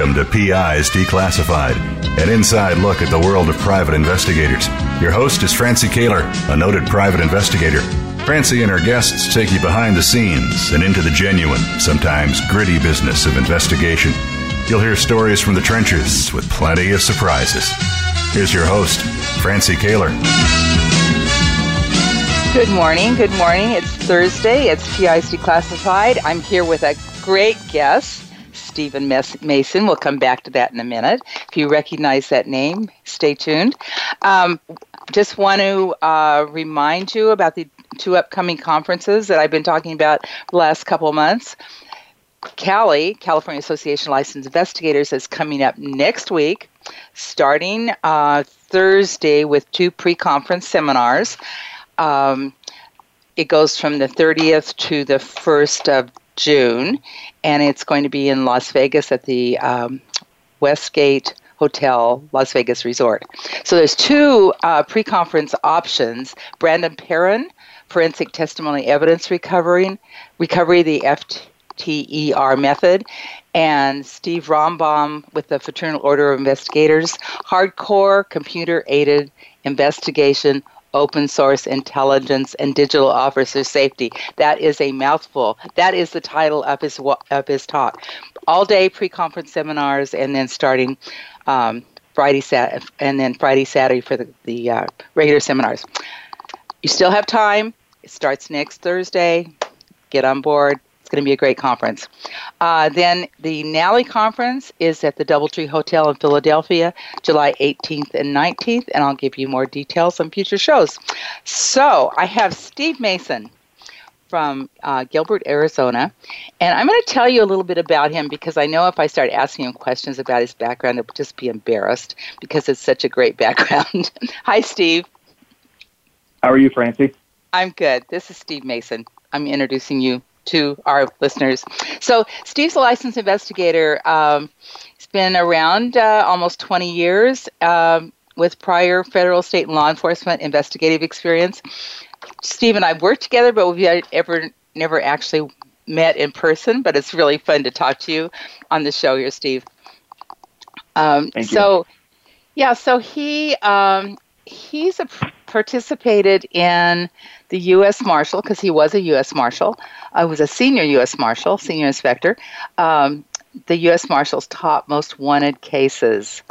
Welcome to PI's Declassified, an inside look at the world of private investigators. Your host is Francie Koehler, a noted private investigator. Francie and her guests take you behind the scenes and into the genuine, sometimes gritty business of investigation. You'll hear stories from the trenches with plenty of surprises. Here's your host, Francie Koehler. Good morning. Good morning. It's Thursday. It's PI's Declassified. I'm here with a great guest. Stephen Mason. We'll come back to that in a minute. If you recognize that name, stay tuned. Um, just want to uh, remind you about the two upcoming conferences that I've been talking about the last couple of months. CALI, California Association of Licensed Investigators, is coming up next week, starting uh, Thursday with two pre conference seminars. Um, it goes from the 30th to the 1st of June, and it's going to be in Las Vegas at the um, Westgate Hotel, Las Vegas Resort. So there's two uh, pre-conference options. Brandon Perron, forensic testimony evidence recovery, recovery the FTER method, and Steve Rambam with the Fraternal Order of Investigators, hardcore computer aided investigation open source intelligence and digital officer safety. That is a mouthful. That is the title of his of his talk. All day pre-conference seminars, and then starting um, Friday, Sat, and then Friday, Saturday for the the uh, regular seminars. You still have time. It starts next Thursday. Get on board going to be a great conference. Uh, then the NALI conference is at the Doubletree Hotel in Philadelphia, July 18th and 19th, and I'll give you more details on future shows. So I have Steve Mason from uh, Gilbert, Arizona. And I'm going to tell you a little bit about him because I know if I start asking him questions about his background, it'll just be embarrassed because it's such a great background. Hi, Steve. How are you, Francie? I'm good. This is Steve Mason. I'm introducing you to our listeners. So, Steve's a licensed investigator. Um, he's been around uh, almost 20 years um, with prior federal, state, and law enforcement investigative experience. Steve and I worked together, but we've ever never actually met in person. But it's really fun to talk to you on the show here, Steve. Um, Thank so, you. yeah, so he um, he's a, participated in the U.S. Marshal because he was a U.S. Marshal. I was a senior U.S. Marshal, senior inspector. Um, the U.S. Marshal's top most wanted cases,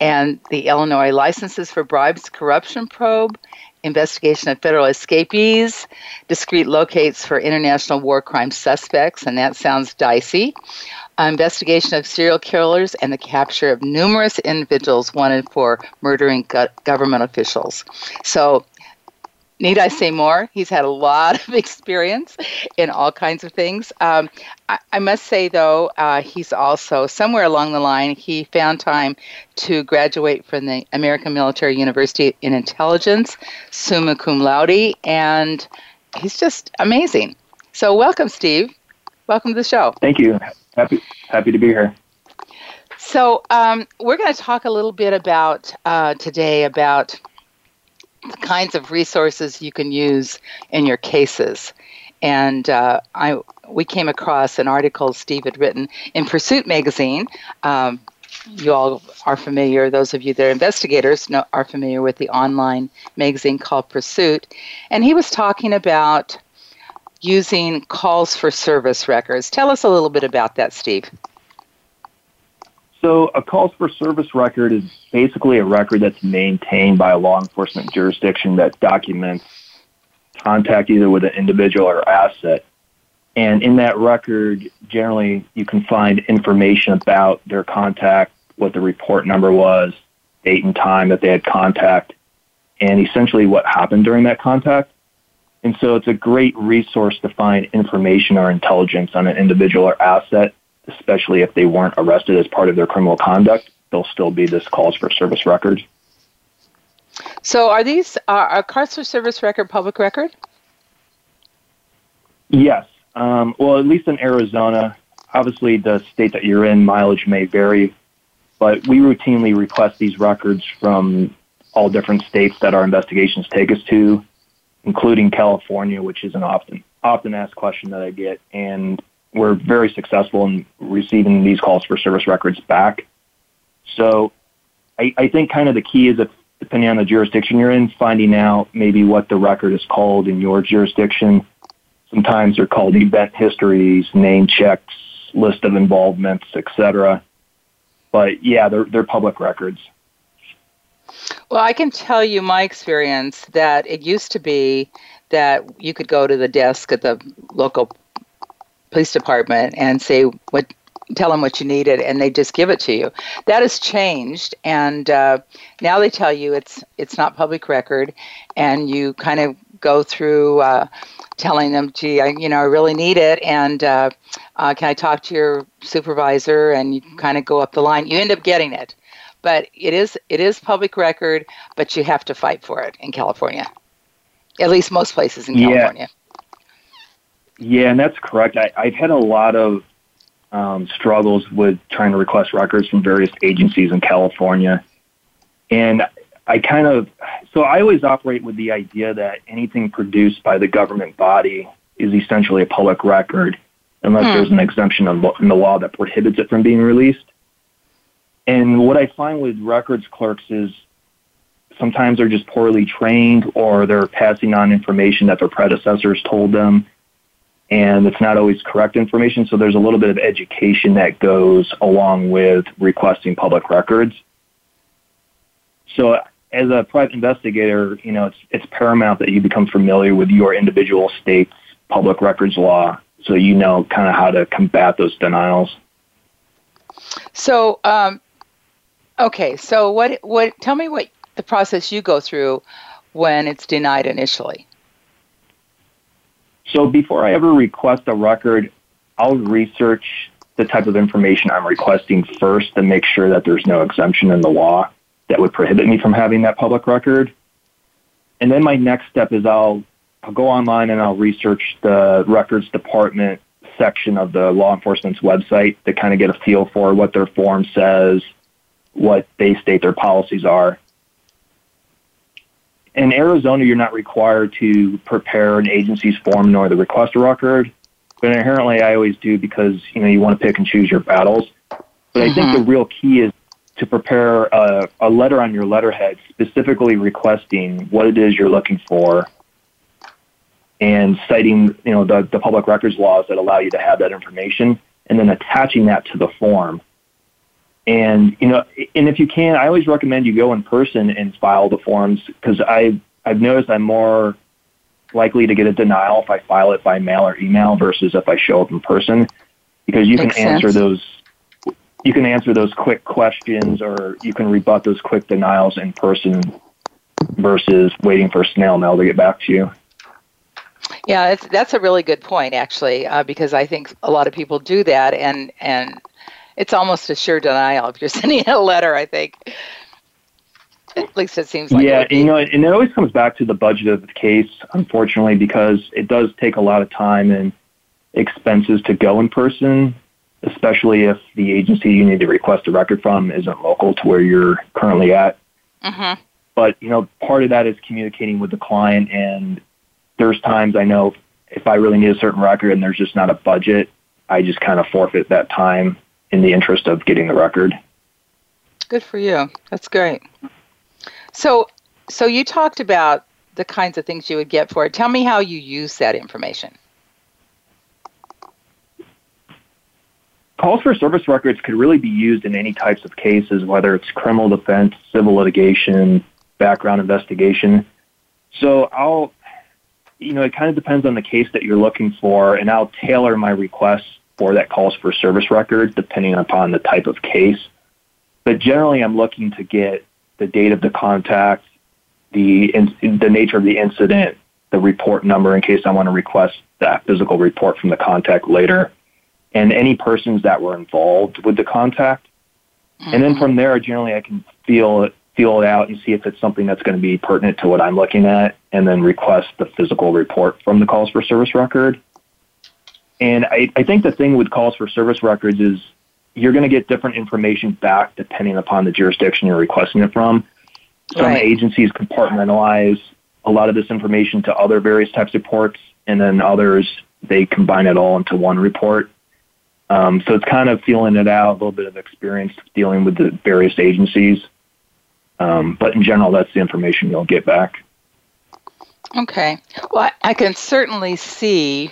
and the Illinois licenses for bribes corruption probe, investigation of federal escapees, discreet locates for international war crime suspects, and that sounds dicey. Uh, investigation of serial killers and the capture of numerous individuals wanted for murdering go- government officials. So Need I say more? He's had a lot of experience in all kinds of things. Um, I, I, must say, though, uh, he's also somewhere along the line, he found time to graduate from the American Military University in Intelligence, summa cum laude, and he's just amazing. So, welcome, Steve. Welcome to the show. Thank you. Happy happy to be here. So, um, we're going to talk a little bit about uh, today about the kinds of resources you can use in your cases. And uh, I, we came across an article Steve had written in Pursuit magazine. Um, you all are familiar, those of you that are investigators know, are familiar with the online magazine called Pursuit. And he was talking about using calls for service records. Tell us a little bit about that, Steve. So a calls for service record is basically a record that's maintained by a law enforcement jurisdiction that documents contact either with an individual or asset. And in that record, generally you can find information about their contact, what the report number was, date and time that they had contact, and essentially what happened during that contact. And so it's a great resource to find information or intelligence on an individual or asset especially if they weren't arrested as part of their criminal conduct, there'll still be this calls for service record. So, are these are, are calls for service record public record? Yes. Um, well, at least in Arizona, obviously the state that you're in, mileage may vary, but we routinely request these records from all different states that our investigations take us to, including California, which is an often often asked question that I get. And we're very successful in receiving these calls for service records back. So I, I think kind of the key is if, depending on the jurisdiction you're in, finding out maybe what the record is called in your jurisdiction. Sometimes they're called event histories, name checks, list of involvements, etc. But yeah, they're they're public records. Well, I can tell you my experience that it used to be that you could go to the desk at the local police department and say what tell them what you needed and they just give it to you. That has changed and uh, now they tell you it's it's not public record and you kind of go through uh, telling them gee I, you know i really need it and uh, uh can i talk to your supervisor? And you kind of go up the line. You end up getting it but it is it is public record but you have to fight for it in california at least most places in california yeah. Yeah, and that's correct. I, I've had a lot of um, struggles with trying to request records from various agencies in California. And I kind of, so I always operate with the idea that anything produced by the government body is essentially a public record unless hmm. there's an exemption in the law that prohibits it from being released. And what I find with records clerks is sometimes they're just poorly trained or they're passing on information that their predecessors told them and it's not always correct information. So there's a little bit of education that goes along with requesting public records. So as a private investigator, you know, it's, it's paramount that you become familiar with your individual state's public records law so you know kind of how to combat those denials. So, um, okay, so what, what, tell me what the process you go through when it's denied initially. So before I ever request a record, I'll research the type of information I'm requesting first to make sure that there's no exemption in the law that would prohibit me from having that public record. And then my next step is I'll I'll go online and I'll research the records department section of the law enforcement's website to kind of get a feel for what their form says, what they state their policies are in Arizona, you're not required to prepare an agency's form nor the request record. But inherently, I always do because you know you want to pick and choose your battles. But mm-hmm. I think the mm-hmm. real key is to prepare a, a letter on your letterhead specifically requesting what it is you're looking for and citing you know the, the public records laws that allow you to have that information and then attaching that to the form and you know, and if you can, I always recommend you go in person and file the forms because I I've noticed I'm more likely to get a denial if I file it by mail or email versus if I show up in person because you Makes can answer sense. those you can answer those quick questions or you can rebut those quick denials in person versus waiting for snail mail to get back to you. Yeah, that's a really good point, actually, uh, because I think a lot of people do that, and and it's almost a sure denial if you're sending a letter. I think. At least it seems like. Yeah, you know, and it always comes back to the budget of the case, unfortunately, because it does take a lot of time and expenses to go in person, especially if the agency you need to request a record from isn't local to where you're currently at. Mm-hmm. But you know, part of that is communicating with the client, and there's times I know if I really need a certain record and there's just not a budget, I just kind of forfeit that time in the interest of getting the record. Good for you. That's great. So, so you talked about the kinds of things you would get for it. Tell me how you use that information. Calls for service records could really be used in any types of cases, whether it's criminal defense, civil litigation, background investigation. So I'll, you know, it kind of depends on the case that you're looking for, and I'll tailor my requests for that calls for service record, depending upon the type of case. But generally, I'm looking to get the date of the contact, the in, the nature of the incident, the report number in case I want to request that physical report from the contact later, and any persons that were involved with the contact. Mm-hmm. And then from there, generally, I can feel it, feel it out and see if it's something that's going to be pertinent to what I'm looking at, and then request the physical report from the calls for service record. And I, I think the thing with calls for service records is you're going to get different information back depending upon the jurisdiction you're requesting it from. Some right. agencies compartmentalize a lot of this information to other various types of reports, and then others they combine it all into one report. Um, so it's kind of feeling it out, a little bit of experience dealing with the various agencies. Um, but in general, that's the information you'll get back. Okay. Well, I can certainly see,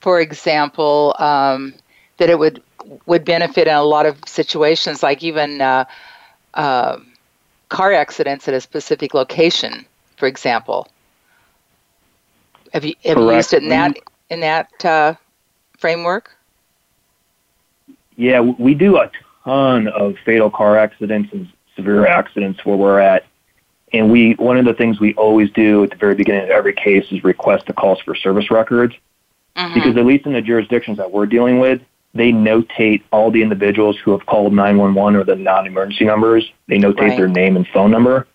for example, um, that it would would benefit in a lot of situations, like even uh, uh, car accidents at a specific location, for example. Have you have you used it in that in that uh, framework? Yeah, we do a ton of fatal car accidents and severe accidents where we're at. And we one of the things we always do at the very beginning of every case is request the calls for service records. Mm-hmm. Because at least in the jurisdictions that we're dealing with, they notate all the individuals who have called 911 or the non-emergency numbers. They notate right. their name and phone number.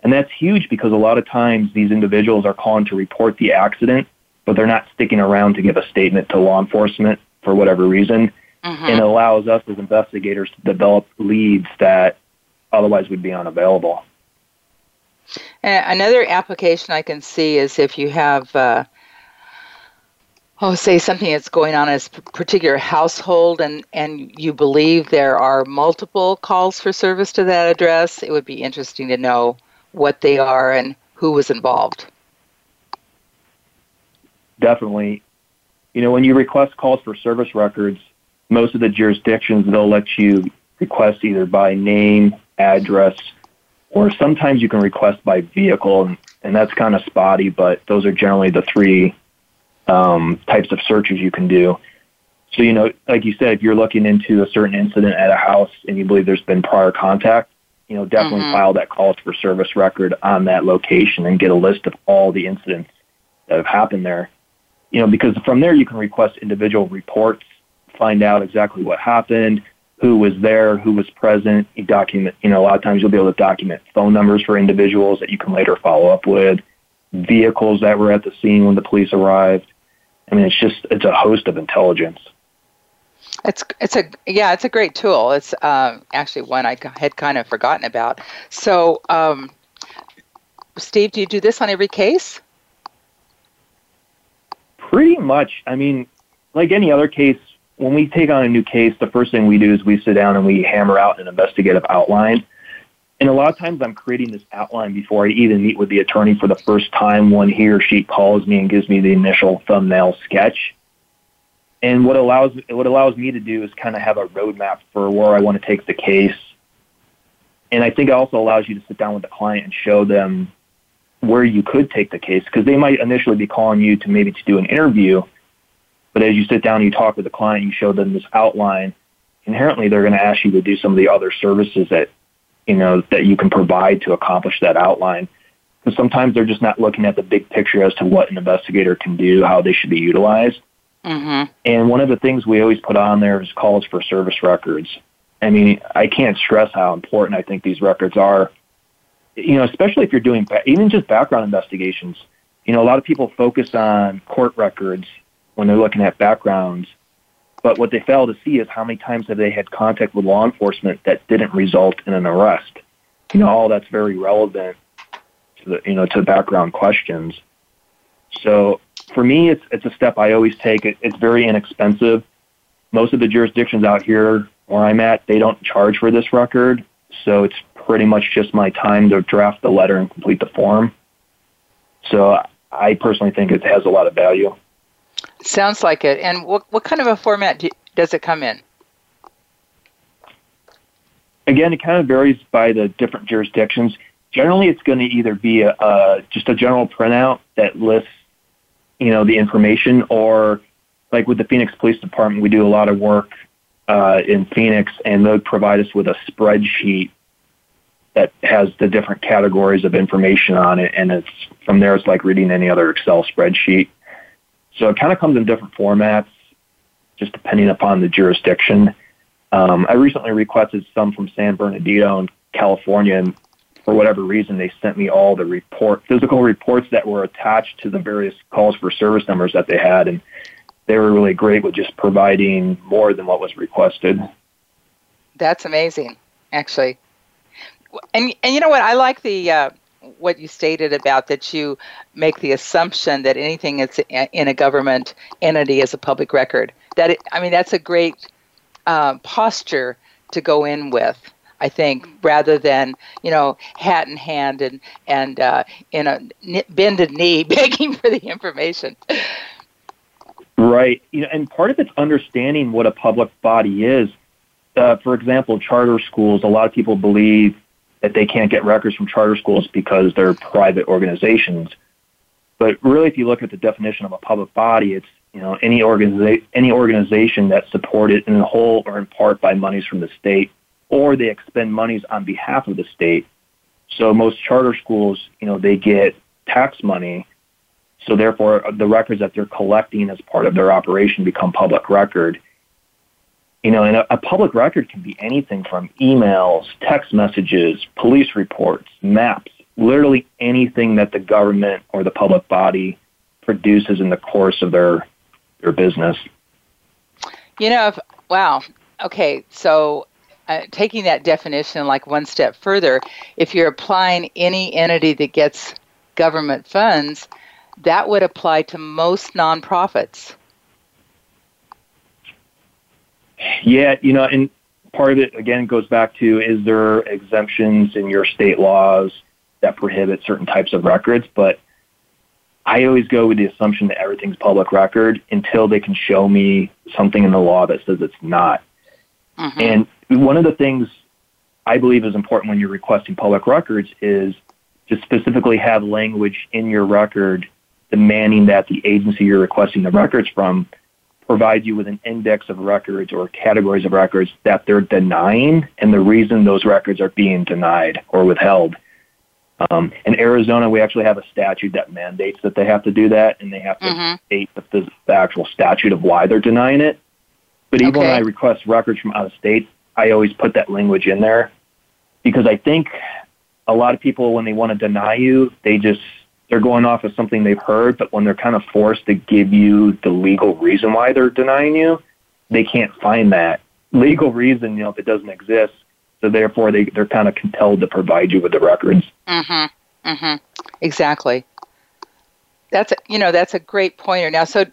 And that's huge because a lot of times these individuals are calling to report the accident, but they're not sticking around to give a statement to law enforcement for whatever reason. Mm-hmm. And it allows us as investigators to develop leads that otherwise would be unavailable. another application I can see is if you have, uh, oh, say something that's going on in a particular household and, and you believe there are multiple calls for service to that address, it would be interesting to know what they are and who was involved. Definitely. You know, when you request calls for service records, most of the jurisdictions they'll let you request either by name, address, or sometimes you can request by vehicle, and, and that's kind of spotty, but those are generally the three um, types of searches you can do. So, you know, like you said, if you're looking into a certain incident at a house and you believe there's been prior contact, you know, definitely mm-hmm. file that calls for service record on that location and get a list of all the incidents that have happened there. You know, because from there you can request individual reports, find out exactly what happened, who was there, who was present. You document, you know, a lot of times you'll be able to document phone numbers for individuals that you can later follow up with, vehicles that were at the scene when the police arrived. I mean, it's just, it's a host of intelligence. It's it's a yeah it's a great tool. It's um, actually one I had kind of forgotten about. So, um, Steve, do you do this on every case? Pretty much. I mean, like any other case, when we take on a new case, the first thing we do is we sit down and we hammer out an investigative outline. And a lot of times I'm creating this outline before I even meet with the attorney for the first time when he or she calls me and gives me the initial thumbnail sketch. And what allows what allows me to do is kind of have a roadmap for where I want to take the case. And I think it also allows you to sit down with the client and show them where you could take the case because they might initially be calling you to maybe to do an interview but as you sit down and you talk with the client, you show them this outline. Inherently, they're going to ask you to do some of the other services that you know that you can provide to accomplish that outline. Because sometimes they're just not looking at the big picture as to what an investigator can do, how they should be utilized. Mm-hmm. And one of the things we always put on there is calls for service records. I mean, I can't stress how important I think these records are. You know, especially if you're doing even just background investigations. You know, a lot of people focus on court records when they're looking at backgrounds. But what they fail to see is how many times have they had contact with law enforcement that didn't result in an arrest. You know, all that's very relevant to the you know to background questions. So for me, it's it's a step I always take. It, it's very inexpensive. Most of the jurisdictions out here where I'm at, they don't charge for this record, so it's pretty much just my time to draft the letter and complete the form. So I personally think it has a lot of value. Sounds like it. And what what kind of a format do, does it come in? Again, it kind of varies by the different jurisdictions. Generally, it's going to either be a, just a general printout that lists, you know, the information, or like with the Phoenix Police Department, we do a lot of work uh, in Phoenix, and they'll provide us with a spreadsheet that has the different categories of information on it, and it's from there it's like reading any other Excel spreadsheet. So it kind of comes in different formats, just depending upon the jurisdiction. Um, I recently requested some from San Bernardino in California, and for whatever reason, they sent me all the report, physical reports that were attached to the various calls for service numbers that they had, and they were really great with just providing more than what was requested. That's amazing, actually. And and you know what? I like the uh, what you stated about that you make the assumption that anything that's in a government entity is a public record. that it, I mean that's a great uh, posture to go in with. I think rather than you know hat in hand and and uh, in a bended knee begging for the information. Right, you know, and part of it's understanding what a public body is. Uh, for example, charter schools. A lot of people believe that they can't get records from charter schools because they're private organizations. But really, if you look at the definition of a public body, it's you know any organiza- any organization that's supported in whole or in part by monies from the state, or they expend monies on behalf of the state. So most charter schools, you know, they get tax money. So therefore, the records that they're collecting as part of their operation become public record. You know, and a, a public record can be anything from emails, text messages, police reports, maps, literally anything that the government or the public body produces in the course of their their business. You know, if, wow. Okay, so uh, taking that definition like one step further, if you're applying any entity that gets government funds, that would apply to most nonprofits. Yeah, you know, and part of it again goes back to is there exemptions in your state laws that prohibit certain types of records? But I always go with the assumption that everything's public record until they can show me something in the law that says it's not. Mm-hmm. And one of the things I believe is important when you're requesting public records is to specifically have language in your record demanding that the agency you're requesting the records from provide you with an index of records or categories of records that they're denying and the reason those records are being denied or withheld. Um, in Arizona, we actually have a statute that mandates that they have to do that, and they have to mm-hmm. state the, the, actual statute of why they're denying it. But even okay. when I request records from out of state, I always put that language in there because I think a lot of people, when they want to deny you, they just they're going off of something they've heard, but when they're kind of forced to give you the legal reason why they're denying you, they can't find that legal reason, you know, if it doesn't exist. So therefore, they they're kind of compelled to provide you with the records. Mm-hmm. Mm-hmm. Exactly. That's a, you know that's a great pointer. Now, so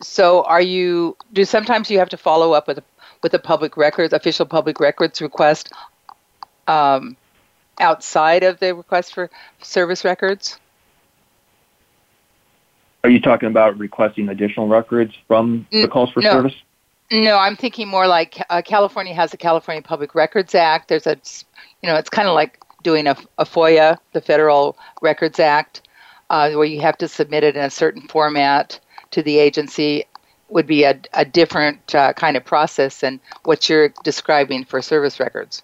so are you? Do sometimes you have to follow up with a, with a public records official public records request um, outside of the request for service records? Are you talking about requesting additional records from the calls for no. service? No, I'm thinking more like uh, California has the California Public Records Act. There's a, you know, it's kind of like doing a, a, FOIA, the Federal Records Act, uh, where you have to submit it in a certain format to the agency. Would be a, a different uh, kind of process than what you're describing for service records.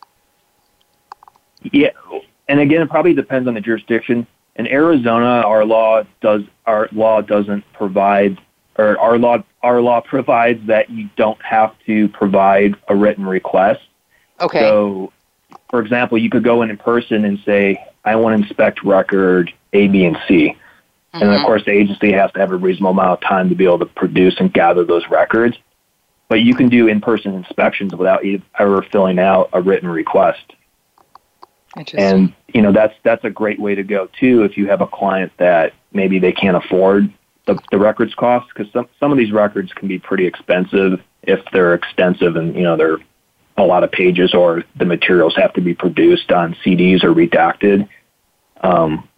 Yeah, and again, it probably depends on the jurisdiction. In Arizona, our law does our law doesn't provide or our law our law provides that you don't have to provide a written request. Okay. So, for example, you could go in in person and say, "I want to inspect record A, B, and C," mm-hmm. and of mm-hmm. course, the agency has to have a reasonable amount of time to be able to produce and gather those records. But you can do in-person inspections without ever filling out a written request. And you know that's that's a great way to go too if you have a client that maybe they can't afford the, the records cost because some some of these records can be pretty expensive if they're extensive and you know they're a lot of pages or the materials have to be produced on CDs or redacted. Um,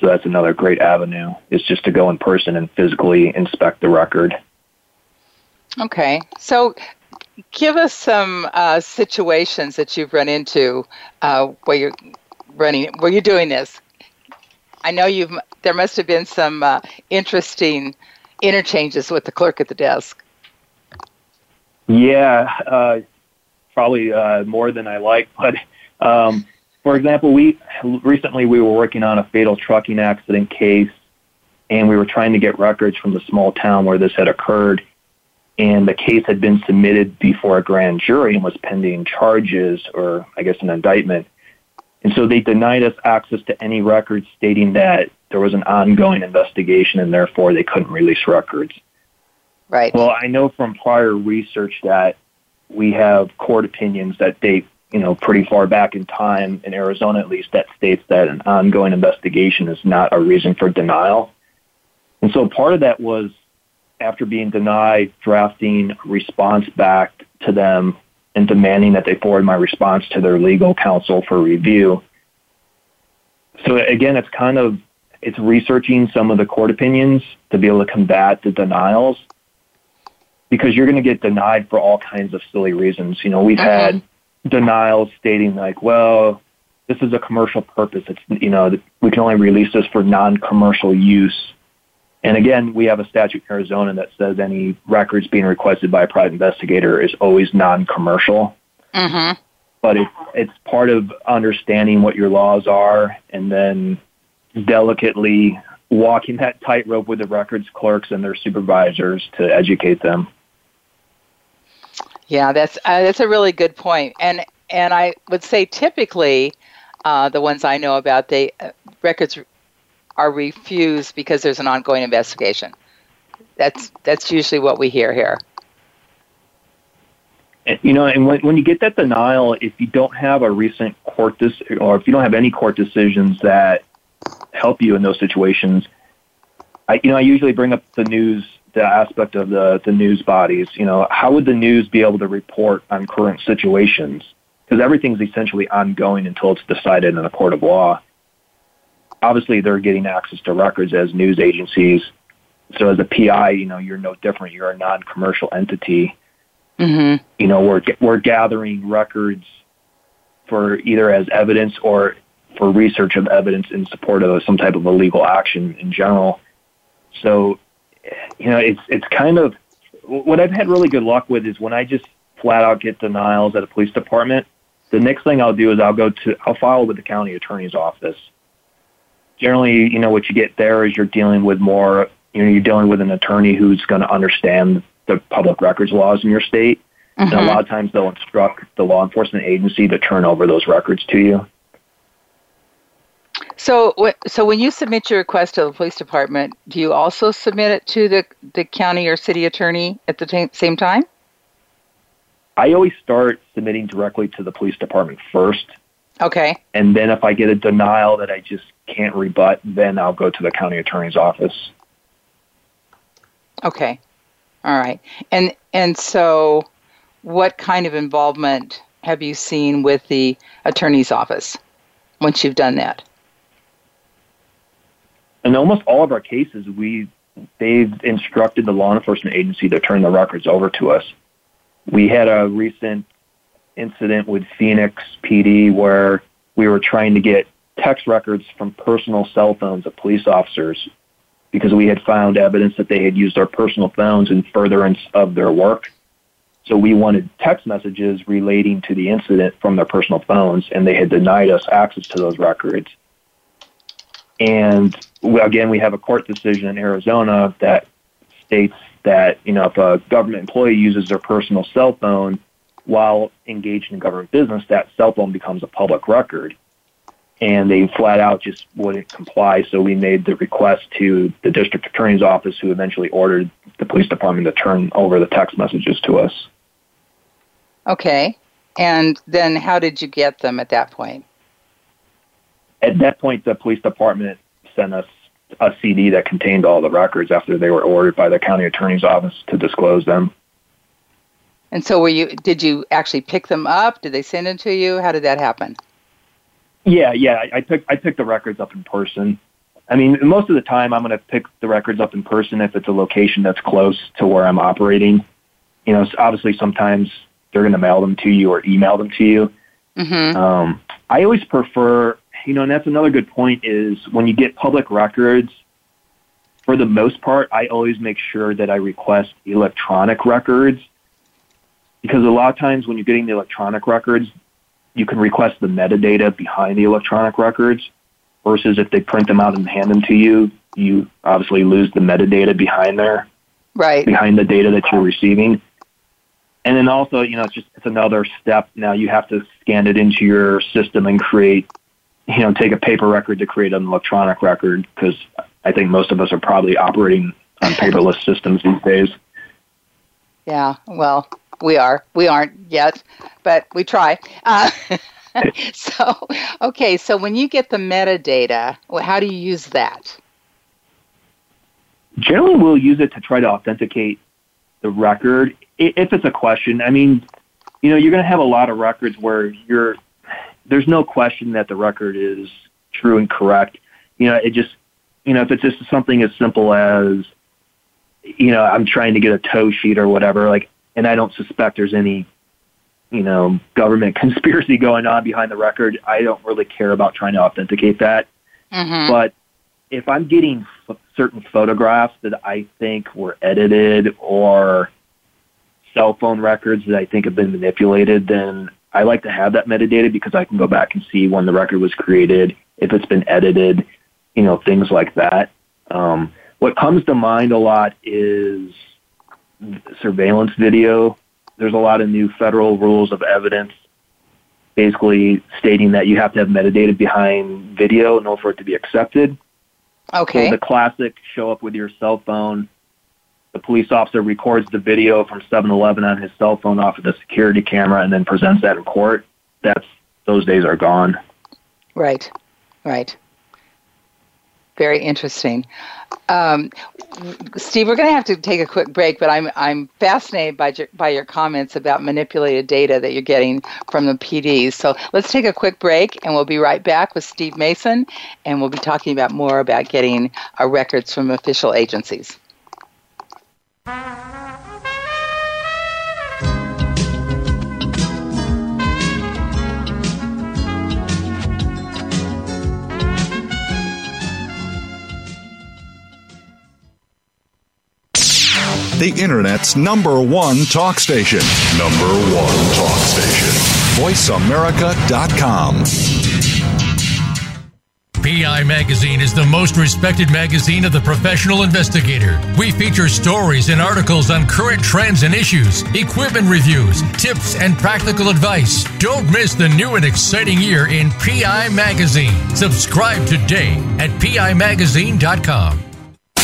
so that's another great avenue is just to go in person and physically inspect the record. Okay, so give us some uh, situations that you've run into uh, where you're running, where you're doing this. I know you've. There must have been some uh, interesting interchanges with the clerk at the desk. Yeah, uh, probably uh, more than I like. But um, for example, we recently we were working on a fatal trucking accident case, and we were trying to get records from the small town where this had occurred and the case had been submitted before a grand jury and was pending charges or I guess an indictment. And so they denied us access to any records stating that there was an ongoing investigation and therefore they couldn't release records. Right. Well, I know from prior research that we have court opinions that date, you know, pretty far back in time in Arizona at least that states that an ongoing investigation is not a reason for denial. And so part of that was after being denied drafting a response back to them and demanding that they forward my response to their legal counsel for review. So again, it's kind of it's researching some of the court opinions to be able to combat the denials because you're going to get denied for all kinds of silly reasons. You know, we've uh-huh. had denials stating like, well, this is a commercial purpose. It's you know we can only release this for non-commercial use. And again, we have a statute in Arizona that says any records being requested by a private investigator is always non-commercial. Mm-hmm. But it, it's part of understanding what your laws are, and then delicately walking that tightrope with the records clerks and their supervisors to educate them. Yeah, that's uh, that's a really good point, and and I would say typically uh, the ones I know about, they uh, records are refused because there's an ongoing investigation. That's that's usually what we hear here. You know, and when, when you get that denial, if you don't have a recent court dis- or if you don't have any court decisions that help you in those situations, I you know I usually bring up the news the aspect of the the news bodies. You know, how would the news be able to report on current situations? Because everything's essentially ongoing until it's decided in a court of law obviously they're getting access to records as news agencies. So as a PI, you know, you're no different. You're a non-commercial entity. Mm-hmm. You know, we're we're gathering records for either as evidence or for research of evidence in support of some type of illegal action in general. So, you know, it's it's kind of what I've had really good luck with is when I just flat out get denials at a police department. The next thing I'll do is I'll go to I'll file with the county attorney's office generally, you know, what you get there is you're dealing with more, you know, you're dealing with an attorney who's going to understand the public records laws in your state. Mm-hmm. And a mm-hmm. lot of times they'll instruct the law enforcement agency to turn over those records to you. So, so when you submit your request to the police department, do you also submit it to the, the county or city attorney at the t- same time? I always start submitting directly to the police department first. Okay. And then if I get a denial that I just can't rebut, then I'll go to the county attorney's office. Okay. All right. And and so what kind of involvement have you seen with the attorney's office once you've done that? In almost all of our cases, we they've instructed the law enforcement agency to turn the records over to us. We had a recent incident with Phoenix PD where we were trying to get text records from personal cell phones of police officers because we had found evidence that they had used our personal phones in furtherance of their work. So we wanted text messages relating to the incident from their personal phones, and they had denied us access to those records. And again, we have a court decision in Arizona that states that you know if a government employee uses their personal cell phone while engaged in government business, that cell phone becomes a public record and they flat out just wouldn't comply. So we made the request to the district attorney's office, who eventually ordered the police department to turn over the text messages to us. Okay. And then how did you get them at that point? At that point, the police department sent us a CD that contained all the records after they were ordered by the county attorney's office to disclose them. And so, were you? Did you actually pick them up? Did they send them to you? How did that happen? Yeah, yeah. I pick I pick the records up in person. I mean, most of the time, I'm going to pick the records up in person if it's a location that's close to where I'm operating. You know, obviously, sometimes they're going to mail them to you or email them to you. Mm-hmm. Um, I always prefer, you know, and that's another good point is when you get public records. For the most part, I always make sure that I request electronic records because a lot of times when you're getting the electronic records, you can request the metadata behind the electronic records versus if they print them out and hand them to you, you obviously lose the metadata behind there. Right. Behind the data that you're receiving. And then also, you know, it's just it's another step. Now you have to scan it into your system and create, you know, take a paper record to create an electronic record because I think most of us are probably operating on paperless systems these days. Yeah, well, we are. We aren't yet, but we try. Uh, so, okay, so when you get the metadata, how do you use that? generally we'll use it to try to authenticate the record if it's a question. I mean, you know, you're going to have a lot of records where you're there's no question that the record is true and correct. You know, it just you know if it's just something as simple as you know I'm trying to get a tow sheet or whatever, like, and I don't suspect there's any you know government conspiracy going on behind the record. I don't really care about trying to authenticate that. Mm-hmm. But if I'm getting f- certain photographs that I think were edited or cell phone records that I think have been manipulated, then I like to have that metadata because I can go back and see when the record was created, if it's been edited, you know, things like that. Um, what comes to mind a lot is surveillance video. There's a lot of new federal rules of evidence basically stating that you have to have metadata behind video in order for it to be accepted. Okay. So the classic show up with your cell phone. The police officer records the video from 7-Eleven on his cell phone off of the security camera and then presents that in court. That's those days are gone. Right. Right. Very interesting. Um, Steve, we're going to have to take a quick break, but I'm I'm fascinated by your, by your comments about manipulated data that you're getting from the PDs. So let's take a quick break, and we'll be right back with Steve Mason, and we'll be talking about more about getting our records from official agencies. The Internet's number one talk station. Number one talk station. VoiceAmerica.com. PI Magazine is the most respected magazine of the professional investigator. We feature stories and articles on current trends and issues, equipment reviews, tips, and practical advice. Don't miss the new and exciting year in PI Magazine. Subscribe today at PIMagazine.com.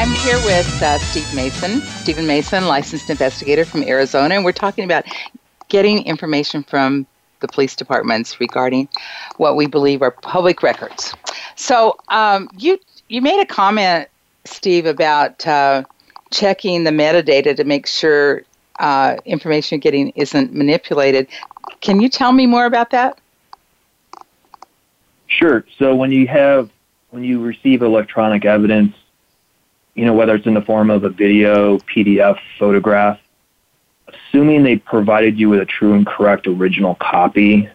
I'm here with uh, Steve Mason, Stephen Mason, licensed investigator from Arizona, and we're talking about getting information from the police departments regarding what we believe are public records. So um, you you made a comment, Steve, about uh, checking the metadata to make sure uh, information you're getting isn't manipulated. Can you tell me more about that? Sure. So when you have when you receive electronic evidence, you know whether it's in the form of a video, PDF, photograph, assuming they provided you with a true and correct original copy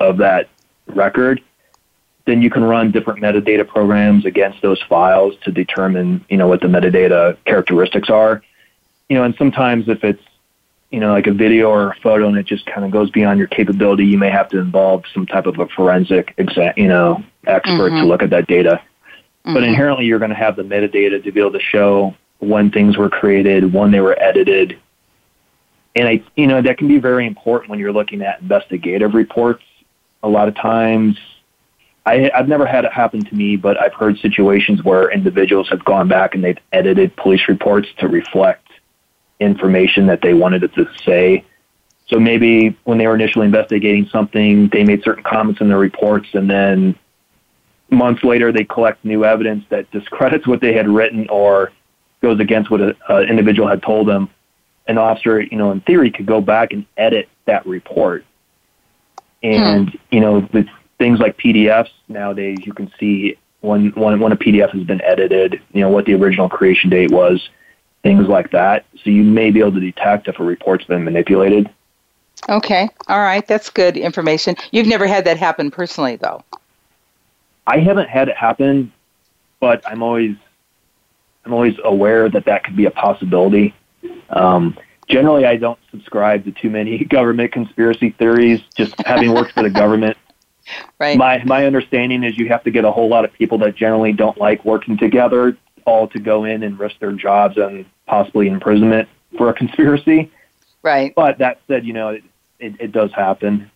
of that record, then you can run different metadata programs against those files to determine, you know, what the metadata characteristics are. You know, and sometimes if it's, you know, like a video or a photo and it just kind of goes beyond your capability, you may have to involve some type of a forensic exam, you know, expert mm-hmm. to look at that data. Mm-hmm. but inherently you're going to have the metadata to be able to show when things were created, when they were edited. And I, you know, that can be very important when you're looking at investigative reports. A lot of times, I, I've never had it happen to me, but I've heard situations where individuals have gone back and they've edited police reports to reflect information that they wanted it to say. So maybe when they were initially investigating something, they made certain comments in their reports, and then months later they collect new evidence that discredits what they had written or goes against what an individual had told them. An officer, you know, in theory, could go back and edit that report. And hmm. you know, with things like PDFs nowadays, you can see when, when when a PDF has been edited, you know, what the original creation date was, things like that. So you may be able to detect if a report's been manipulated. Okay. All right. That's good information. You've never had that happen personally, though. I haven't had it happen, but I'm always I'm always aware that that could be a possibility. Um, generally, I don't subscribe to too many government conspiracy theories. Just having worked for the government, right. my my understanding is you have to get a whole lot of people that generally don't like working together all to go in and risk their jobs and possibly imprisonment for a conspiracy. Right. But that said, you know, it, it, it does happen.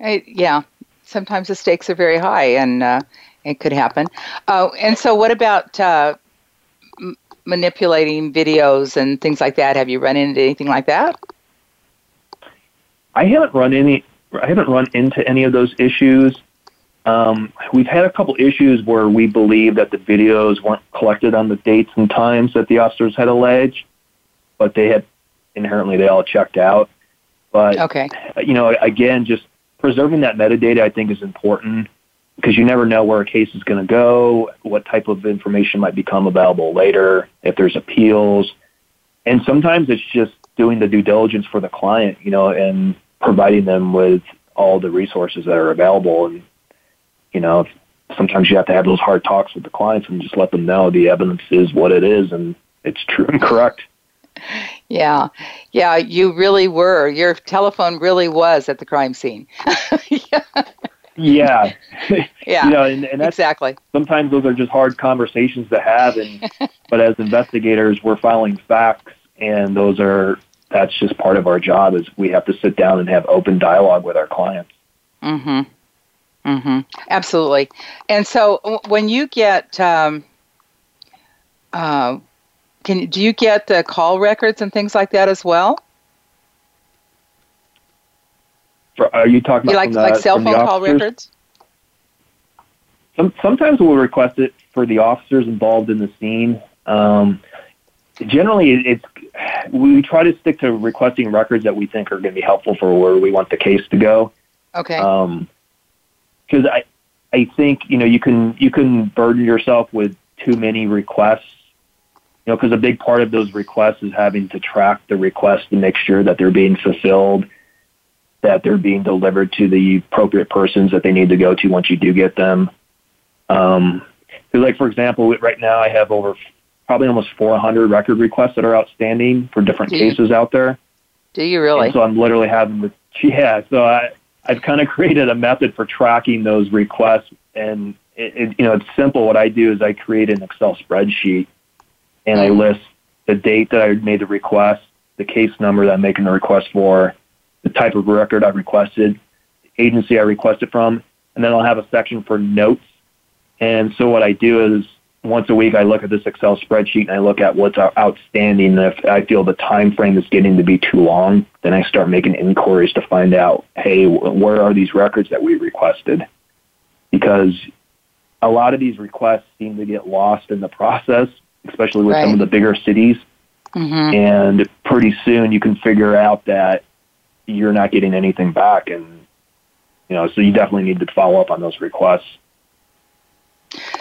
I, yeah. Sometimes the stakes are very high, and uh, it could happen. Uh, and so, what about uh, m- manipulating videos and things like that? Have you run into anything like that? I haven't run any. I haven't run into any of those issues. Um, we've had a couple issues where we believe that the videos weren't collected on the dates and times that the officers had alleged, but they had inherently they all checked out. But okay. you know, again, just preserving that metadata I think is important because you never know where a case is going to go, what type of information might become available later, if there's appeals. And sometimes it's just doing the due diligence for the client, you know, and providing them with all the resources that are available. And, you know, sometimes you have to have those hard talks with the clients and just let them know the evidence is what it is and it's true and correct. Yeah, yeah, you really were. Your telephone really was at the crime scene. yeah. Yeah. yeah. You know, and, and that's, exactly. Sometimes those are just hard conversations to have, and but as investigators, we're filing facts, and those are that's just part of our job. Is we have to sit down and have open dialogue with our clients. Mm-hmm. Mm-hmm. Absolutely. And so when you get um, uh, can do you get the call records and things like that as well? For, are you talking you about like the, like cell phone call records? Some, sometimes we'll request it for the officers involved in the scene. Um, generally, it's we try to stick to requesting records that we think are going to be helpful for where we want the case to go. Okay. Because um, I I think you know you can you can burden yourself with too many requests you know, because a big part of those requests is having to track the requests to make sure that they're being fulfilled, that they're being delivered to the appropriate persons that they need to go to once you do get them. Um, like for example, right now I have over probably almost 400 record requests that are outstanding for different cases out there. Do you really? And so I'm literally having to, yeah. So I, I've kind of created a method for tracking those requests, and it, it, you know, it's simple. What I do is I create an Excel spreadsheet and I mm-hmm. list the date that I made the request, the case number that I'm making the request for, the type of record I requested, the agency I requested from, and then I'll have a section for notes. And so what I do is once a week I look at this Excel spreadsheet and I look at what's outstanding. And if I feel the time frame is getting to be too long, then I start making inquiries to find out, hey, where are these records that we requested? Because a lot of these requests seem to get lost in the process especially with right. some of the bigger cities. Mm-hmm. And pretty soon you can figure out that you're not getting anything back. And, you know, so you definitely need to follow up on those requests.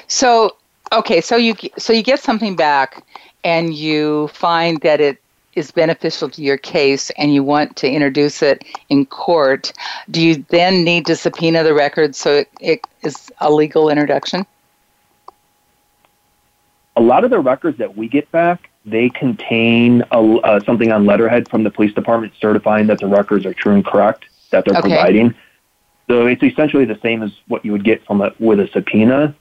So, okay, so you, so you get something back and you find that it is beneficial to your case and you want to introduce it in court, do you then need to subpoena the record so it, it is a legal introduction? A lot of the records that we get back, they contain a, uh, something on letterhead from the police department certifying that the records are true and correct that they're okay. providing. So it's essentially the same as what you would get from a, with a subpoena.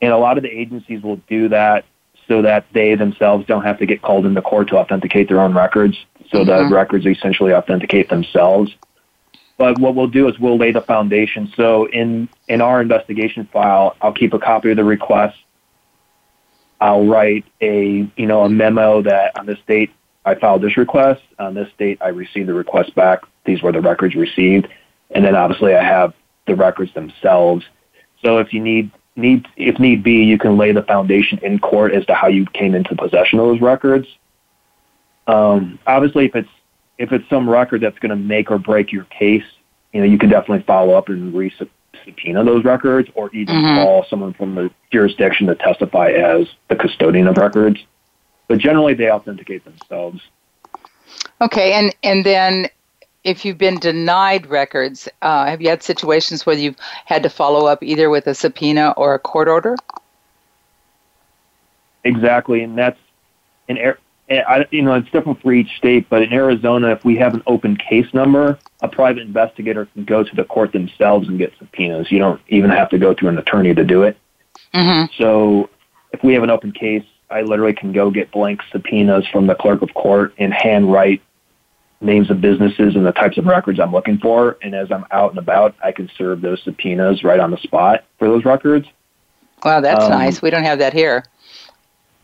And a lot of the agencies will do that so that they themselves don't have to get called into court to authenticate their own records. So mm-hmm. the records essentially authenticate themselves. But what we'll do is we'll lay the foundation. So in, in our investigation file, I'll keep a copy of the request. I'll write a, you know, a memo that on this date I filed this request. On this date I received the request back. These were the records received. And then obviously I have the records themselves. So if you need need if need be, you can lay the foundation in court as to how you came into possession of those records. Um, obviously, if it's if it's some record that's going to make or break your case, you know, you can definitely follow up and re-subpoena those records, or even mm-hmm. call someone from the jurisdiction to testify as the custodian of records. But generally, they authenticate themselves. Okay, and and then if you've been denied records, uh, have you had situations where you've had to follow up either with a subpoena or a court order? Exactly, and that's in you know it's different for each state, but in Arizona, if we have an open case number, a private investigator can go to the court themselves and get subpoenas. You don't even have to go through an attorney to do it. Mm-hmm. So, if we have an open case, I literally can go get blank subpoenas from the clerk of court and handwrite names of businesses and the types of records I'm looking for. And as I'm out and about, I can serve those subpoenas right on the spot for those records. Wow, that's um, nice. We don't have that here.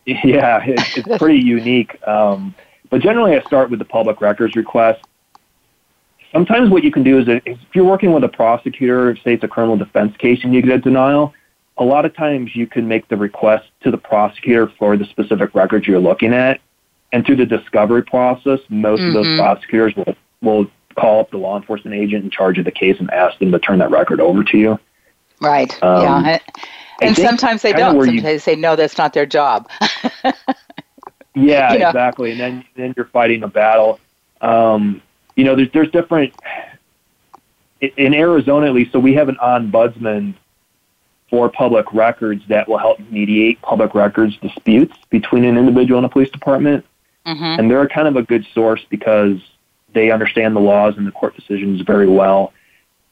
Yeah, it, it's pretty unique. Um, but generally, I start with the public records request. Sometimes what you can do is if you're working with a prosecutor, say it's a criminal defense case and you get a denial, a lot of times you can make the request to the prosecutor for the specific records you're looking at and through the discovery process, most mm-hmm. of those mm-hmm. prosecutors will, will call up the law enforcement agent in charge of the case and ask them to turn that record over to you. Right. Um, yeah. And sometimes they don't. Sometimes you, they say, no, that's not their job. yeah, you know? exactly. And then, then you're fighting a battle. Um, you know, there's, there's different, in Arizona at least, so we have an ombudsman for public records that will help mediate public records disputes between an individual and a police department. Mm-hmm. And they're kind of a good source because they understand the laws and the court decisions very well.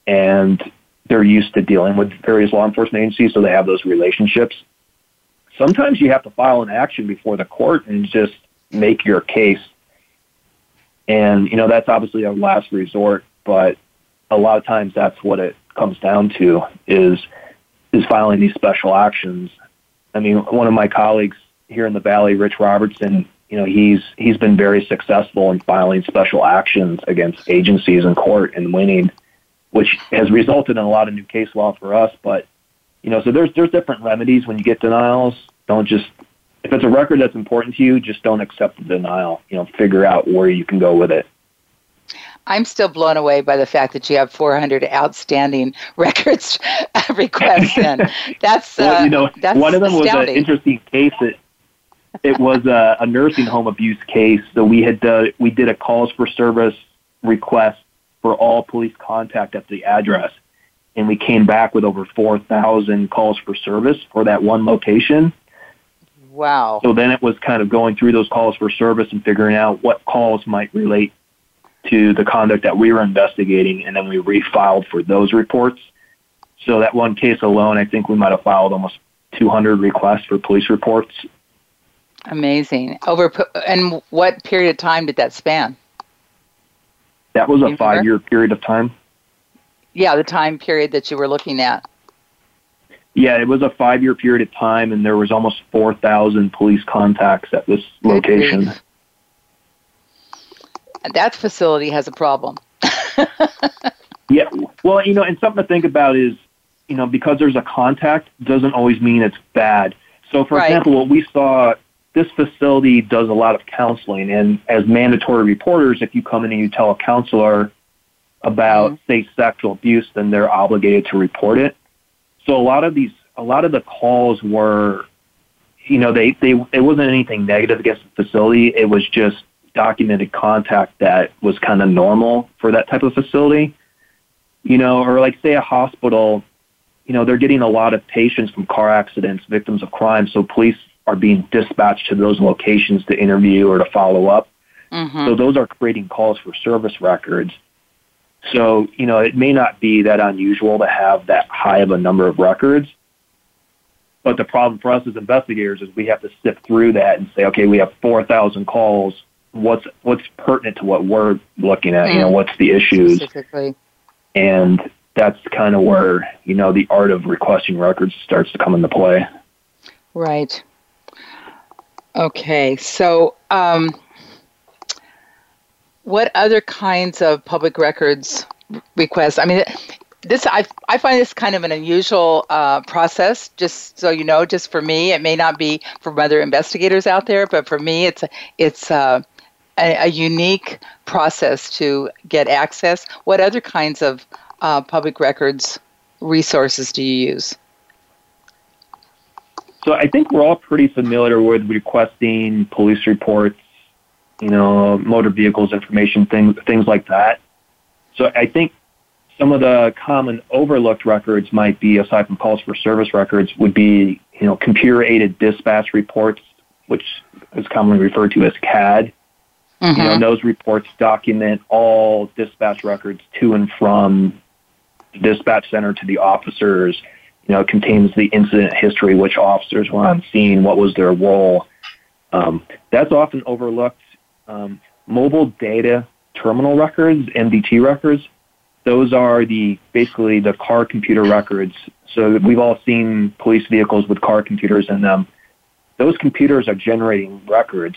And they're used to dealing with various law enforcement agencies, so they have those relationships. Sometimes you have to file an action before the court and just make your case. And, you know, that's obviously a last resort, but a lot of times that's what it comes down to is is filing these special actions. I mean, one of my colleagues here in the Valley, Rich Robertson, you know, he's he's been very successful in filing special actions against agencies in court and winning, which has resulted in a lot of new case law for us. But you know, so there's there's different remedies when you get denials. Don't just if it's a record that's important to you, just don't accept the denial. You know, figure out where you can go with it. I'm still blown away by the fact that you have 400 outstanding records requests in. That's well, you know, uh, that's one of them astounding. was an interesting case. That it was a, a nursing home abuse case. So we had uh, we did a calls for service request for all police contact at the address, and we came back with over 4,000 calls for service for that one location. Wow. So then it was kind of going through those calls for service and figuring out what calls might relate to the conduct that we were investigating, and then we refiled for those reports. So that one case alone, I think we might have filed almost 200 requests for police reports. Amazing. Over and what period of time did that span? That was a five-year period of time. Yeah, the time period that you were looking at. Yeah, it was a five-year period of time, and there was almost 4,000 police contacts at this location that facility has a problem. yeah, well, you know, and something to think about is, you know, because there's a contact doesn't always mean it's bad. So, for right. example, what we saw, this facility does a lot of counseling, and as mandatory reporters, if you come in and you tell a counselor about, mm-hmm. say, sexual abuse, then they're obligated to report it. So, a lot of these, a lot of the calls were, you know, they they it wasn't anything negative against the facility. It was just documented contact that was kind of normal for that type of facility. You know, or like say a hospital, you know, they're getting a lot of patients from car accidents, victims of crime, so police are being dispatched to those locations to interview or to follow up. Mm-hmm. So those are creating calls for service records. So, you know, it may not be that unusual to have that high of a number of records. But the problem for us as investigators is we have to sift through that and say, okay, we have 4,000 calls. What's what's pertinent to what we're looking at? Mm. You know, what's the issues? Specifically. And that's kind of where you know the art of requesting records starts to come into play. Right. Okay. So, um, what other kinds of public records requests? I mean, this I, I find this kind of an unusual uh, process. Just so you know, just for me, it may not be for other investigators out there, but for me, it's it's uh, a, a, unique process to get access. What other kinds of uh, public records resources do you use? So I think we're all pretty familiar with requesting police reports, you know, motor vehicles information, things things like that. So I think some of the common overlooked records might be, aside from calls for service records, would be you know computer-aided dispatch reports, which is commonly referred to as CAD. Mm-hmm. You know, mm-hmm. those reports document all dispatch records to and from the dispatch center to the officers. You know, it contains the incident history, which officers were on scene, what was their role. Um, that's often overlooked. Um, mobile data terminal records, MDT records, those are the basically the car computer records. So we've all seen police vehicles with car computers in them. Those computers are generating records.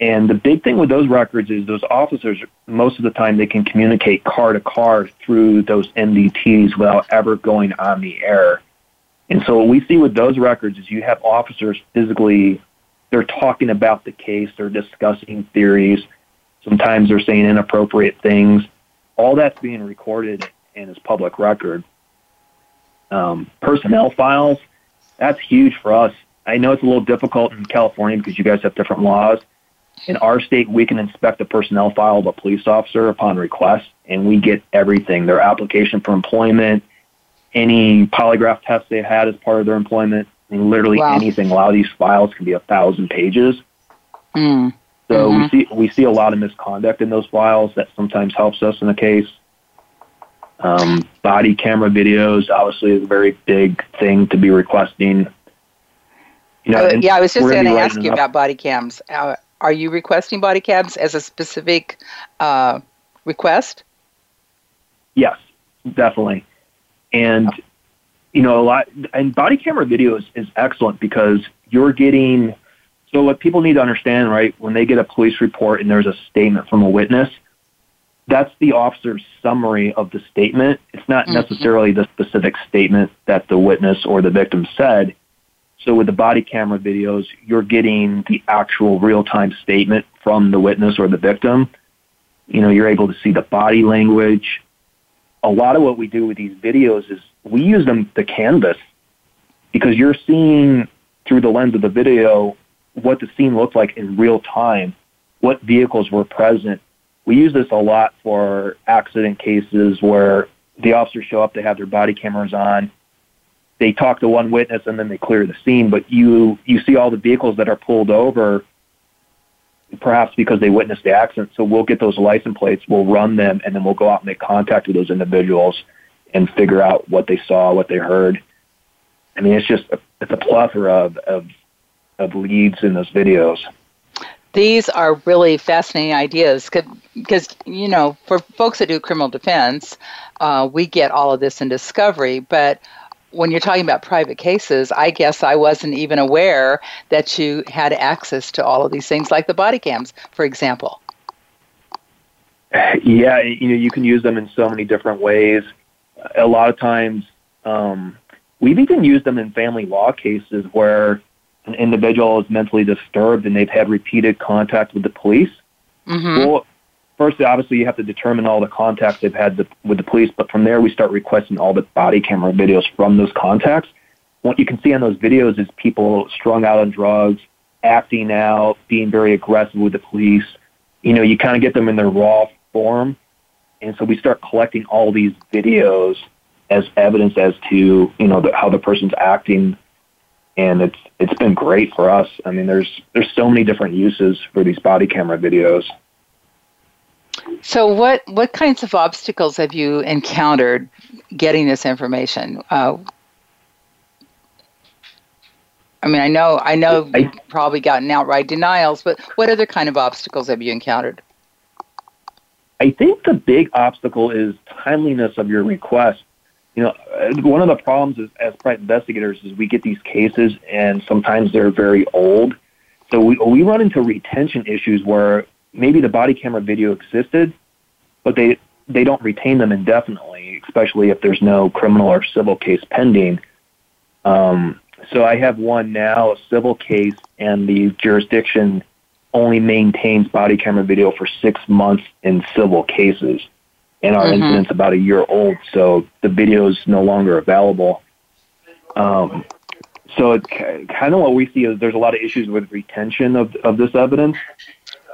And the big thing with those records is those officers, most of the time, they can communicate car to car through those MDTs without ever going on the air. And so what we see with those records is you have officers physically, they're talking about the case, they're discussing theories. Sometimes they're saying inappropriate things all that's being recorded and is public record. Um, personnel files, that's huge for us. I know it's a little difficult in California because you guys have different laws. In our state, we can inspect the personnel file of a police officer upon request, and we get everything their application for employment, any polygraph tests they had as part of their employment, literally wow. anything. A lot of these files can be a thousand pages. Mm. So mm-hmm. we see we see a lot of misconduct in those files that sometimes helps us in a case. Um, body camera videos obviously is a very big thing to be requesting. You know, uh, yeah, I was just going to ask you about body cams. Uh, are you requesting body cams as a specific uh, request? Yes, definitely. And you know, a lot and body camera video is, is excellent because you're getting so what people need to understand, right, when they get a police report and there's a statement from a witness, that's the officer's summary of the statement. It's not mm-hmm. necessarily the specific statement that the witness or the victim said. So with the body camera videos, you're getting the actual real-time statement from the witness or the victim. You know, you're able to see the body language. A lot of what we do with these videos is we use them to canvass because you're seeing through the lens of the video what the scene looked like in real time, what vehicles were present. We use this a lot for accident cases where the officers show up, they have their body cameras on, they talk to one witness and then they clear the scene, but you you see all the vehicles that are pulled over perhaps because they witnessed the accident. So we'll get those license plates, we'll run them, and then we'll go out and make contact with those individuals and figure out what they saw, what they heard. I mean, it's just a, it's a plethora of, of of leads in those videos. These are really fascinating ideas because, you know, for folks that do criminal defense, uh, we get all of this in discovery. But when you're talking about private cases, I guess I wasn't even aware that you had access to all of these things, like the body cams, for example. Yeah, you know, you can use them in so many different ways. A lot of times, um, we've even used them in family law cases where an individual is mentally disturbed and they've had repeated contact with the police, mm-hmm. well, first, obviously, you have to determine all the contacts they've had with the police. But from there, we start requesting all the body camera videos from those contacts. What you can see on those videos is people strung out on drugs, acting out, being very aggressive with the police. You know, you kind of get them in their raw form. And so we start collecting all these videos as evidence as to, you know, the, how the person's acting and it's it's been great for us. I mean, there's there's so many different uses for these body camera videos. So, what what kinds of obstacles have you encountered getting this information? Uh, I mean, I know, I know, I, you've probably gotten outright denials, but what other kind of obstacles have you encountered? I think the big obstacle is timeliness of your request. You know, one of the problems is, as private investigators is we get these cases and sometimes they're very old. So we, we run into retention issues where maybe the body camera video existed, but they, they don't retain them indefinitely, especially if there's no criminal or civil case pending. Um, so I have one now, a civil case, and the jurisdiction only maintains body camera video for six months in civil cases. And our mm-hmm. incident's about a year old, so the video is no longer available. Um, so it's kind of what we see is there's a lot of issues with retention of, of this evidence.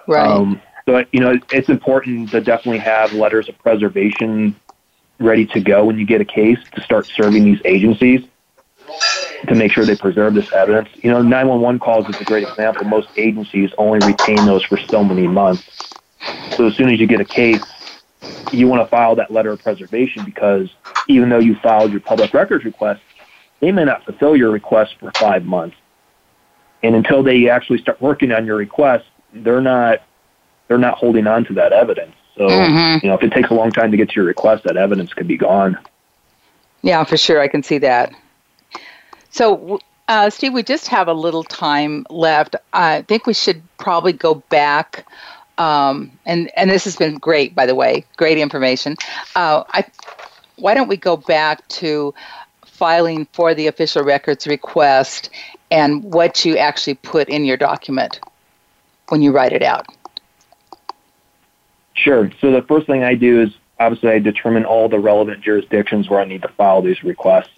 Right. Um, so, you know, it's important to definitely have letters of preservation ready to go when you get a case to start serving these agencies to make sure they preserve this evidence. You know, 911 calls is a great example. Most agencies only retain those for so many months. So as soon as you get a case, you want to file that letter of preservation because even though you filed your public records request, they may not fulfill your request for five months. And until they actually start working on your request, they're not they're not holding on to that evidence. So mm-hmm. you know, if it takes a long time to get to your request, that evidence could be gone. Yeah, for sure, I can see that. So, uh, Steve, we just have a little time left. I think we should probably go back. Um, and and this has been great, by the way, great information. Uh, I, why don't we go back to filing for the official records request and what you actually put in your document when you write it out? Sure. So the first thing I do is obviously I determine all the relevant jurisdictions where I need to file these requests.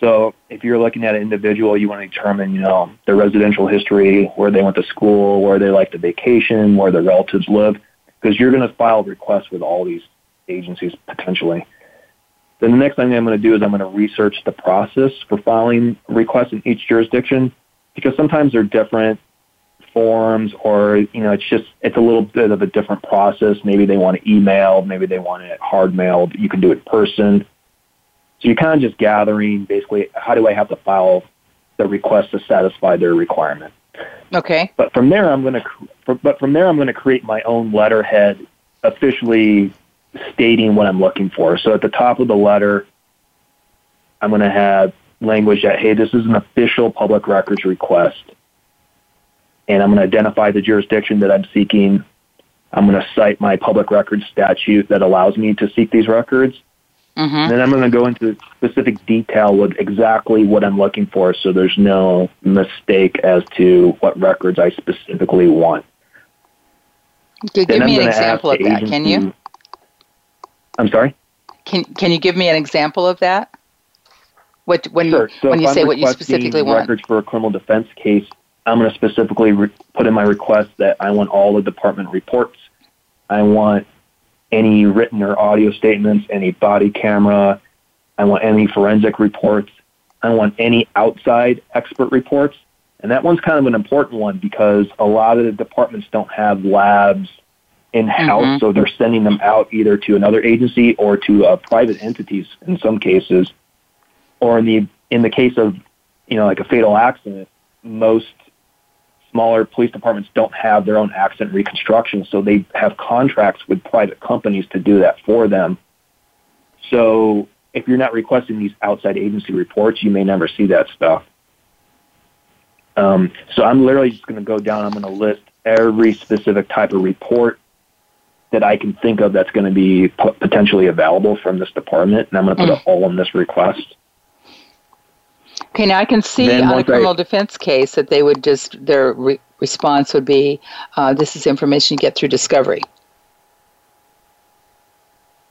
So if you're looking at an individual, you want to determine, you know, their residential history, where they went to school, where they like to vacation, where their relatives live, because you're going to file requests with all these agencies potentially. Then the next thing I'm going to do is I'm going to research the process for filing requests in each jurisdiction, because sometimes they're different forms or, you know, it's just, it's a little bit of a different process. Maybe they want it emailed, maybe they want it hard mailed. You can do it in person so you're kind of just gathering basically how do I have to file the request to satisfy their requirement. Okay. But from there, I'm going to, but from there, I'm going to create my own letterhead officially stating what I'm looking for. So at the top of the letter, I'm going to have language that, hey, this is an official public records request. And I'm going to identify the jurisdiction that I'm seeking. I'm going to cite my public records statute that allows me to seek these records. Mm-hmm. Then I'm going to go into specific detail with exactly what I'm looking for so there's no mistake as to what records I specifically want. Give me an example of that, can you? I'm sorry? Can, can you give me an example of that? What, when, sure. so when you say what you specifically want? records for a criminal defense case, I'm going to specifically re- put in my request that I want all the department reports. I want any written or audio statements, any body camera. I want any forensic reports. I want any outside expert reports. And that one's kind of an important one because a lot of the departments don't have labs in house, mm-hmm. so they're sending them out either to another agency or to uh, private entities in some cases. Or in the in the case of you know like a fatal accident, most smaller police departments don't have their own accident reconstruction, so they have contracts with private companies to do that for them. So if you're not requesting these outside agency reports, you may never see that stuff. Um, so I'm literally just going to go down. I'm going to list every specific type of report that I can think of that's going to be potentially available from this department, and I'm going to put mm. it all in this request. Okay, now I can see on a criminal I, defense case that they would just their re- response would be, uh, "This is information you get through discovery."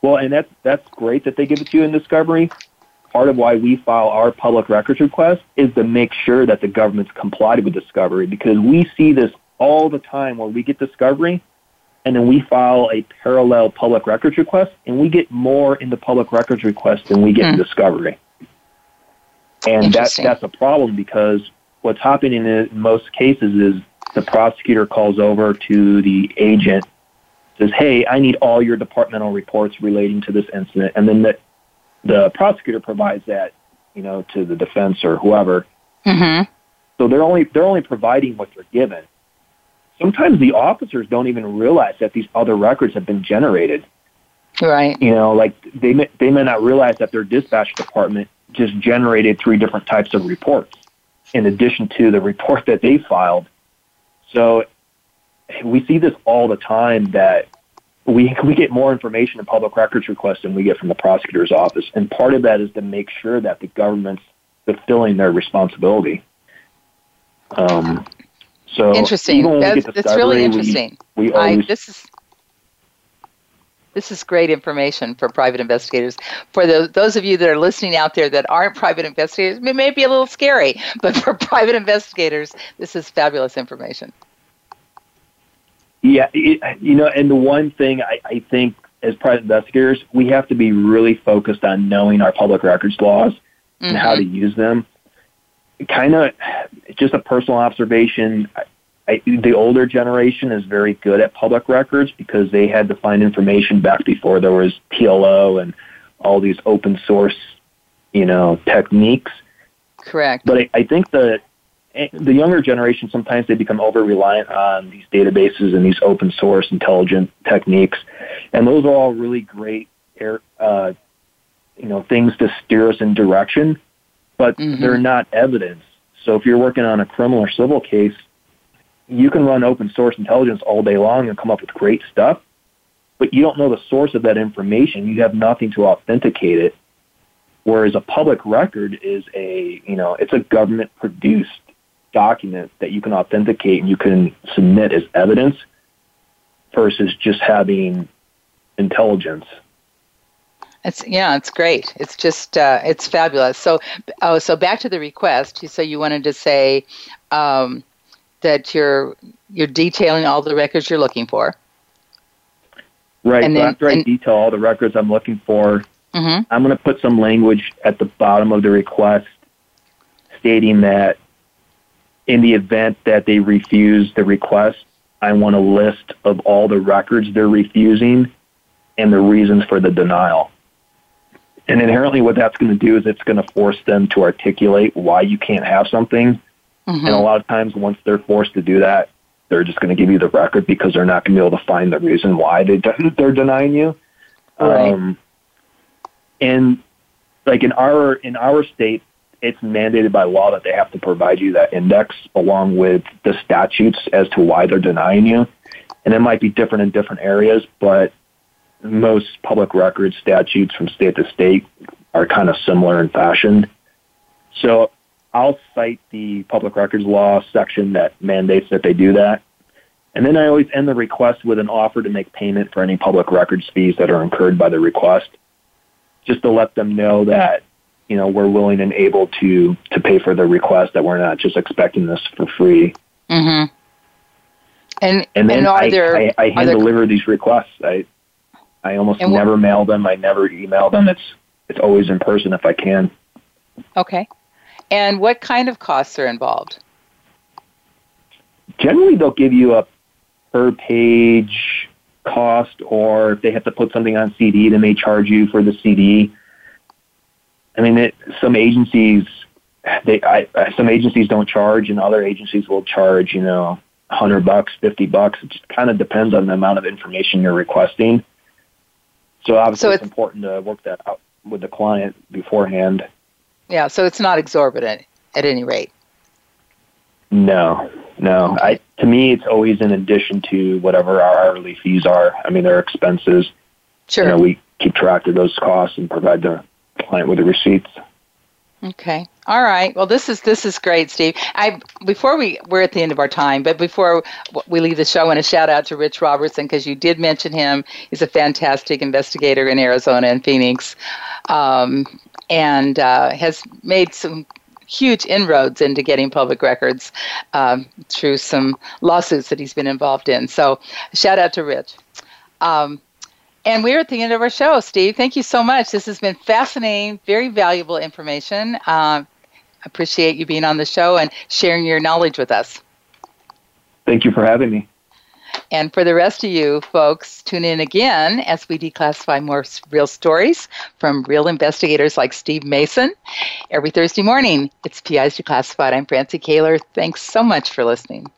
Well, and that's that's great that they give it to you in discovery. Part of why we file our public records request is to make sure that the government's complied with discovery because we see this all the time where we get discovery and then we file a parallel public records request and we get more in the public records request than we get mm. in hmm. discovery. And that, that's a problem because what's happening in most cases is the prosecutor calls over to the agent, says, "Hey, I need all your departmental reports relating to this incident," and then the the prosecutor provides that, you know, to the defense or whoever. Mm-hmm. So they're only they're only providing what they're given. Sometimes the officers don't even realize that these other records have been generated. Right. You know, like they may, they may not realize that their dispatch department just generated three different types of reports in addition to the report that they filed. So we see this all the time that we we get more information in public records requests than we get from the prosecutor's office, and part of that is to make sure that the government's fulfilling their responsibility. Um, so interesting. That's, that's really interesting. We, we always, I, this is this is great information for private investigators. For the, those of you that are listening out there that aren't private investigators, it may be a little scary, but for private investigators, this is fabulous information. Yeah, it, you know, and the one thing I, I think as private investigators, we have to be really focused on knowing our public records laws mm-hmm. and how to mm-hmm. use them. Kind of just a personal observation. I, the older generation is very good at public records because they had to find information back before there was TLO and all these open source, you know, techniques. Correct. But I, I think the the younger generation sometimes they become over reliant on these databases and these open source intelligent techniques, and those are all really great, air, uh, you know, things to steer us in direction, but mm-hmm. they're not evidence. So if you're working on a criminal or civil case, you can run open source intelligence all day long and come up with great stuff, but you don't know the source of that information. You have nothing to authenticate it. Whereas a public record is a, you know, it's a government produced document that you can authenticate and you can submit as evidence versus just having intelligence. It's yeah, it's great. It's just uh, it's fabulous. So oh, so back to the request. So you wanted to say um, that you're you're detailing all the records you're looking for. Right. And then, after I detail all the records I'm looking for, mm-hmm. I'm going to put some language at the bottom of the request stating that in the event that they refuse the request, I want a list of all the records they're refusing and the reasons for the denial. And inherently, what that's going to do is it's going to force them to articulate why you can't have something. Mm-hmm. And a lot of times, once they're forced to do that, they're just going to give you the record because they're not going to be able to find the reason why they de- they're denying you. Right. Um, and like in our in our state, it's mandated by law that they have to provide you that index along with the statutes as to why they're denying you. And it might be different in different areas, but most public record statutes from state to state are kind of similar in fashion. So I'll cite the public records law section that mandates that they do that. And then I always end the request with an offer to make payment for any public records fees that are incurred by the request, just to let them know that you know we're willing and able to to pay for the request that we're not just expecting this for free. Mm-hmm. And and then and I, there, I, I hand there, deliver these requests. I I almost never what, mail them. I never email them. It's it's always in person if I can. Okay. And what kind of costs are involved? Generally, they'll give you a per page cost, or if they have to put something on CD, they may charge you for the CD. I mean, it, some agencies they I, some agencies don't charge, and other agencies will charge. You know, hundred bucks, fifty bucks. It just kind of depends on the amount of information you're requesting. So obviously, so it's, it's important to work that out with the client beforehand. Yeah, so it's not exorbitant at any rate. No, no. I to me, it's always in addition to whatever our hourly fees are. I mean, they're expenses. Sure. You know, we keep track of those costs and provide the client with the receipts. Okay. All right. Well, this is this is great, Steve. I before we we're at the end of our time, but before we leave the show, I want to shout out to Rich Robertson because you did mention him. He's a fantastic investigator in Arizona and Phoenix, um, and uh, has made some huge inroads into getting public records um, through some lawsuits that he's been involved in. So, shout out to Rich. Um, and we're at the end of our show, Steve. Thank you so much. This has been fascinating, very valuable information. Uh, appreciate you being on the show and sharing your knowledge with us. Thank you for having me. And for the rest of you folks, tune in again as we declassify more real stories from real investigators like Steve Mason. Every Thursday morning, it's PIs Declassified. I'm Francie Koehler. Thanks so much for listening.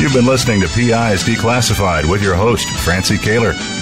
You've been listening to PIs Declassified with your host, Francie Koehler.